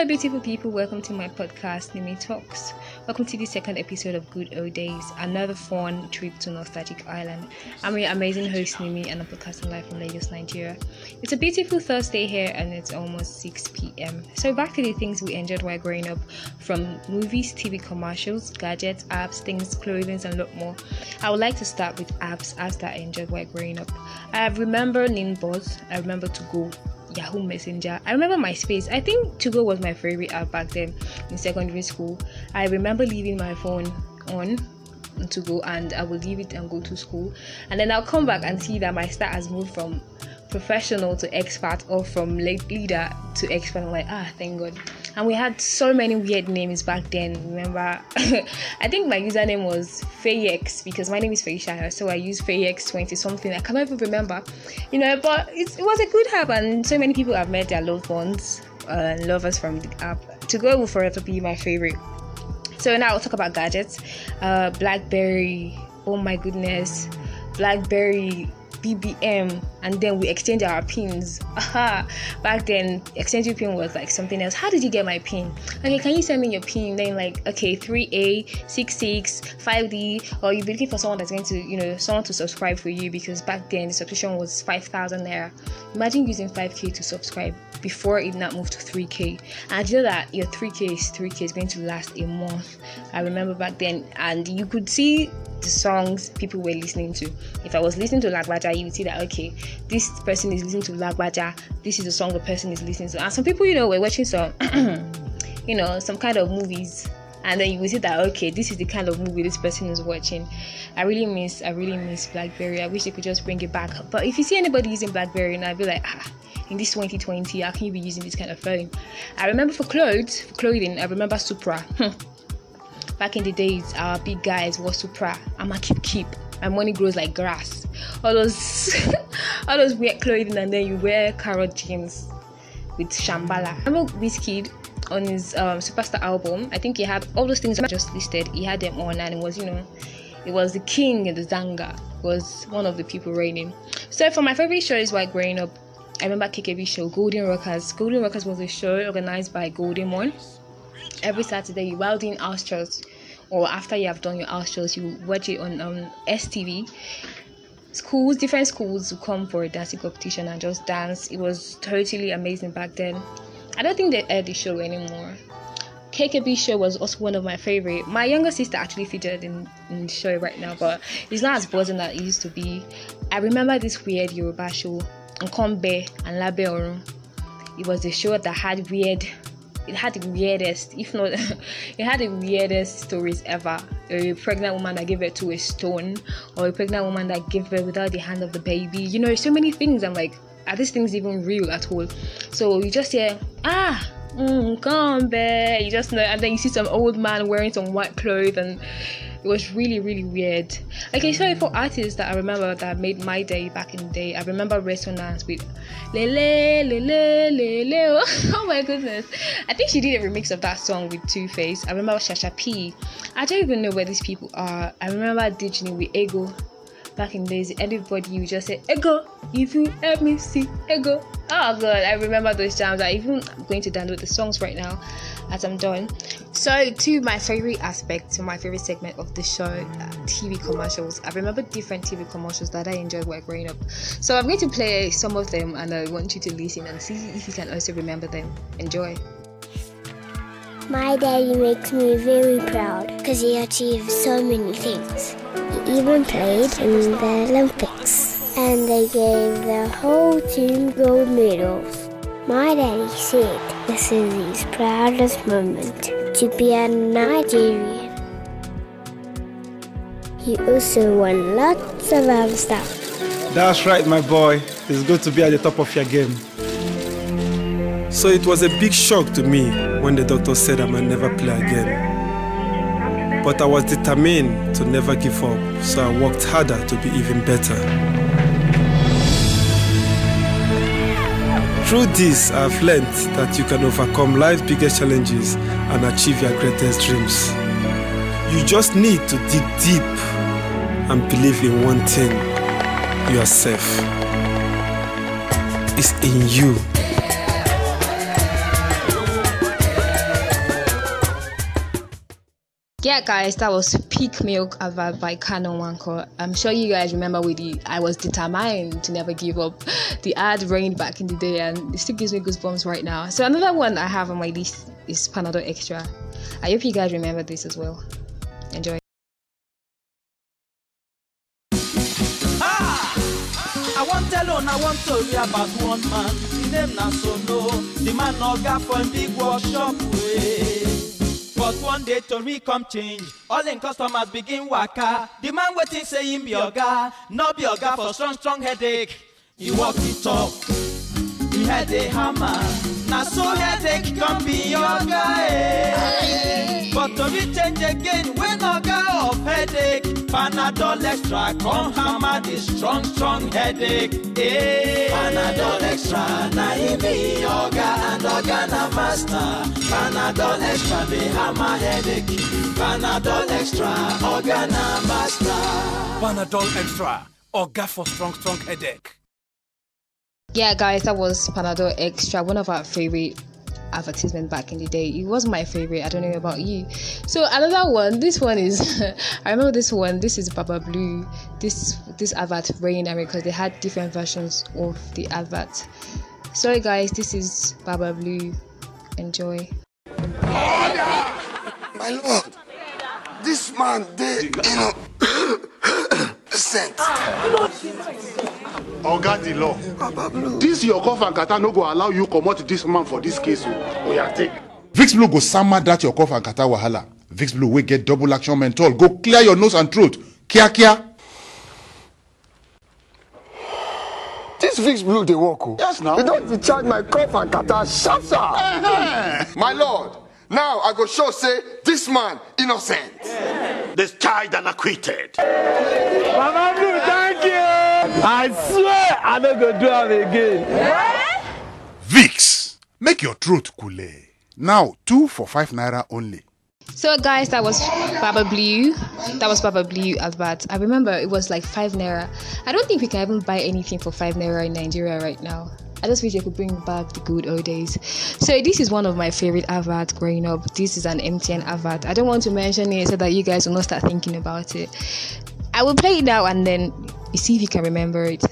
Hello, beautiful people. Welcome to my podcast, Nimi Talks. Welcome to the second episode of Good Old Days, another fun trip to Nostalgic Island. I'm your amazing host, Nimi, and I'm podcasting live from Lagos, Nigeria. It's a beautiful Thursday here, and it's almost 6 p.m. So, back to the things we enjoyed while growing up from movies, TV commercials, gadgets, apps, things, clothing, and a lot more. I would like to start with apps, apps that I enjoyed while growing up. I remember Nimbuzz, I remember 2go, Yahoo Messenger. I remember MySpace. I think 2go was my favorite app back then in secondary school. I remember leaving my phone on 2go and I will leave it and go to school. And then I'll come back and see that my stat has moved from professional to expert or from leader to expert. I'm like, ah, thank God. And we had so many weird names back then. Remember, I think my username was Fayex because my name is Faisha, so I used Fayex20 something. I cannot even remember, you know. But it was a good app, and so many people have met their loved ones and uh, lovers from the app. 2go will forever be my favorite. So now I'll talk about gadgets. Uh, BlackBerry. Oh my goodness, BlackBerry BBM and then we exchange our pins. Aha! Back then, exchanging pin was like something else. How did you get my pin? Okay, can you send me your pin? Then like, okay, 3A, 66, 5D, or you'll be looking for someone that's going to, you know, someone to subscribe for you because back then the subscription was 5,000 naira. Imagine using 5K to subscribe before it not moved to 3K. And you know that your 3K is 3K is going to last a month. I remember back then, and you could see the songs people were listening to. If I was listening to Lagbaja, you would see that okay, this person is listening to Lagbaja, this is the song the person is listening to. And some people, you know, were watching some you know, some kind of movies and then you will see that okay, this is the kind of movie this person is watching. I really miss I really miss Blackberry. I wish they could just bring it back. But if you see anybody using Blackberry and I'd be like, ah, in this 2020, how can you be using this kind of phone? I remember for clothes, for clothing, I remember Supra. Back in the days, our big guys were Supra. I'm a keep keep. My money grows like grass. All those, all those weird clothing, and then you wear carrot jeans with Shambhala. I remember Wizkid on his um, Superstar album. I think he had all those things I just listed. He had them on, and it was you know, it was the king in the Zanga. Was one of the people reigning. So for my favorite show, shows while growing up, I remember KKB show Golden Rockers. Golden Rockers was a show organized by Golden One every Saturday house chores or after you have done your house chores you watch it on um, STV schools different schools will come for a dancing competition and just dance it was totally amazing back then I don't think they air the show anymore KKB show was also one of my favorite. My younger sister actually featured in, in the show right now, but it's not as buzzing as it used to be. I remember this weird Yoruba show, Nkombe and Labe Orun. It was a show that had weird it had the weirdest, if not, it had the weirdest stories ever. A pregnant woman that gave birth to a stone, or a pregnant woman that gave birth without the hand of the baby. You know, so many things. I'm like, are these things even real at all? So you just hear, ah, mm, come back. You just know, and then you see some old man wearing some white clothes and it was really, really weird. Okay, so for artists that I remember that made my day back in the day, I remember Resonance with Lele Lele Lele. Oh my goodness. I think she did a remix of that song with Two Face. I remember Sasha P. I don't even know where these people are. I remember Disney with Ego back in the days, everybody would just say, Ego, if you help me see Ego. Oh god, I remember those times. I even I'm going to download the songs right now as I'm done. So, to my favorite aspect, to my favorite segment of the show, uh, TV commercials. I remember different TV commercials that I enjoyed while growing up. So, I'm going to play some of them and I want you to listen and see if you can also remember them. Enjoy. My daddy makes me very proud because he achieved so many things. He even played in the Olympics and they gave the whole team gold medals. My daddy said this is his proudest moment to be a Nigerian. He also won lots of other stuff. That's right, my boy. It's good to be at the top of your game. So it was a big shock to me when the doctor said I might never play again. But I was determined to never give up, so I worked harder to be even better. Through this, I've learned that you can overcome life's biggest challenges and achieve your greatest dreams. You just need to dig deep and believe in one thing yourself. It's in you. Yeah, guys, that was Peak Milk advert by Kanu Nwankwo. I'm sure you guys remember with the I was determined to never give up. The ad reigned back in the day and it still gives me goosebumps right now. So another one I have on my list is Panadol Extra. I hope you guys remember this as well. Enjoy. Ah! I want tell on, I want about one man. The man big workshop. But one day Tori come change. All in customers begin waka. The man waiting say him be oga, no be oga for strong strong headache. He walk it up. He had a hammer. Now so headache come be oga eh. But Tori change again when oga of headache. Panadol extra come hammer the strong strong headache. Eh. Panadol extra na him be oga and oga na master. Panadol extra dey hammer headache. Panadol extra oga na master. Panadol Extra. Oga for strong, strong headache. Yeah, guys, that was Panadol Extra, one of our favorite advertisement back in the day. It was my favorite. I don't know about you. So another one. This one is. I remember this one. This is Baba Blue. This this advert rain. I mean, because they had different versions of the advert. Sorry, guys. This is Baba Blue. Enjoy. My lord, this man dey innocent. Ah. Oga di law dis your cough and catarrh no go allow you comot dis man for dis case o oya take. Vicks Blue go sama that your cough and catarrh wahala. Vicks Blue wey get double action menthol go clear your nose and throat. Kia kia. This Vicks Blue dey work o. Yes, now. E don discharge my cough and catarrh sharp sharp. My lord, now I go show say this man innocent. discharged and acquitted. Mama Blue, you. I swear I no go do am again. Eh? Vicks, make your throat cool. Now two for five naira only. So, guys, that was Baba Blue. That was Baba Blue advert. I remember it was like five naira. I don't think we can even buy anything for five naira in Nigeria right now. I just wish they could bring back the good old days. So this is one of my favorite adverts growing up. This is an MTN advert. I don't want to mention it so that you guys will not start thinking about it. I will play it now and then you see if you can remember it.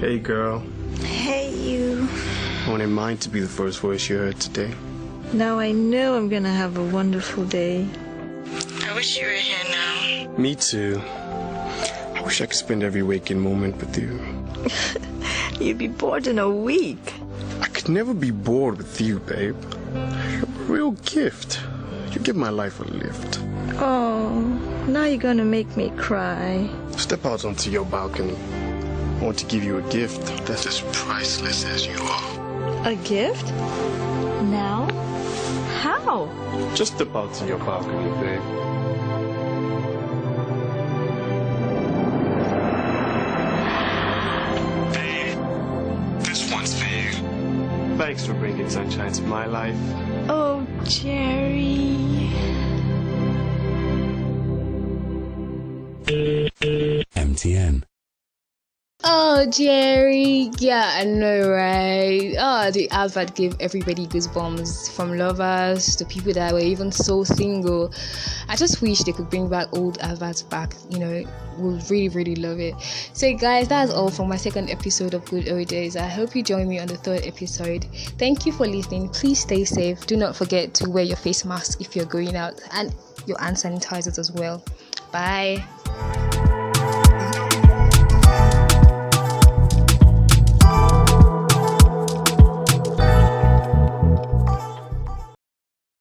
Hey girl, Hey, you. I wanted mine to be the first voice you heard today. Now I know I'm gonna have a wonderful day. I wish you were here now. Me too. I wish I could spend every waking moment with you. You'd be bored in a week. I could never be bored with you, babe. You're a real gift. You give my life a lift. Oh, now you're gonna make me cry. Step out onto your balcony. I want to give you a gift that's as priceless as you are. A gift? Now? How? Just step out to your balcony, babe. Babe, this one's for you. Thanks for bringing sunshine to my life. Oh, Jerry. MTN. Oh, Jerry. Yeah, I know, right? Oh, the advert gave everybody goosebumps from lovers to people that were even so single. I just wish they could bring back old adverts back. You know, would really, really love it. So, guys, that's all for my second episode of Good Old Days. I hope you join me on the third episode. Thank you for listening. Please stay safe. Do not forget to wear your face mask if you're going out and your hand sanitizers as well. Bye.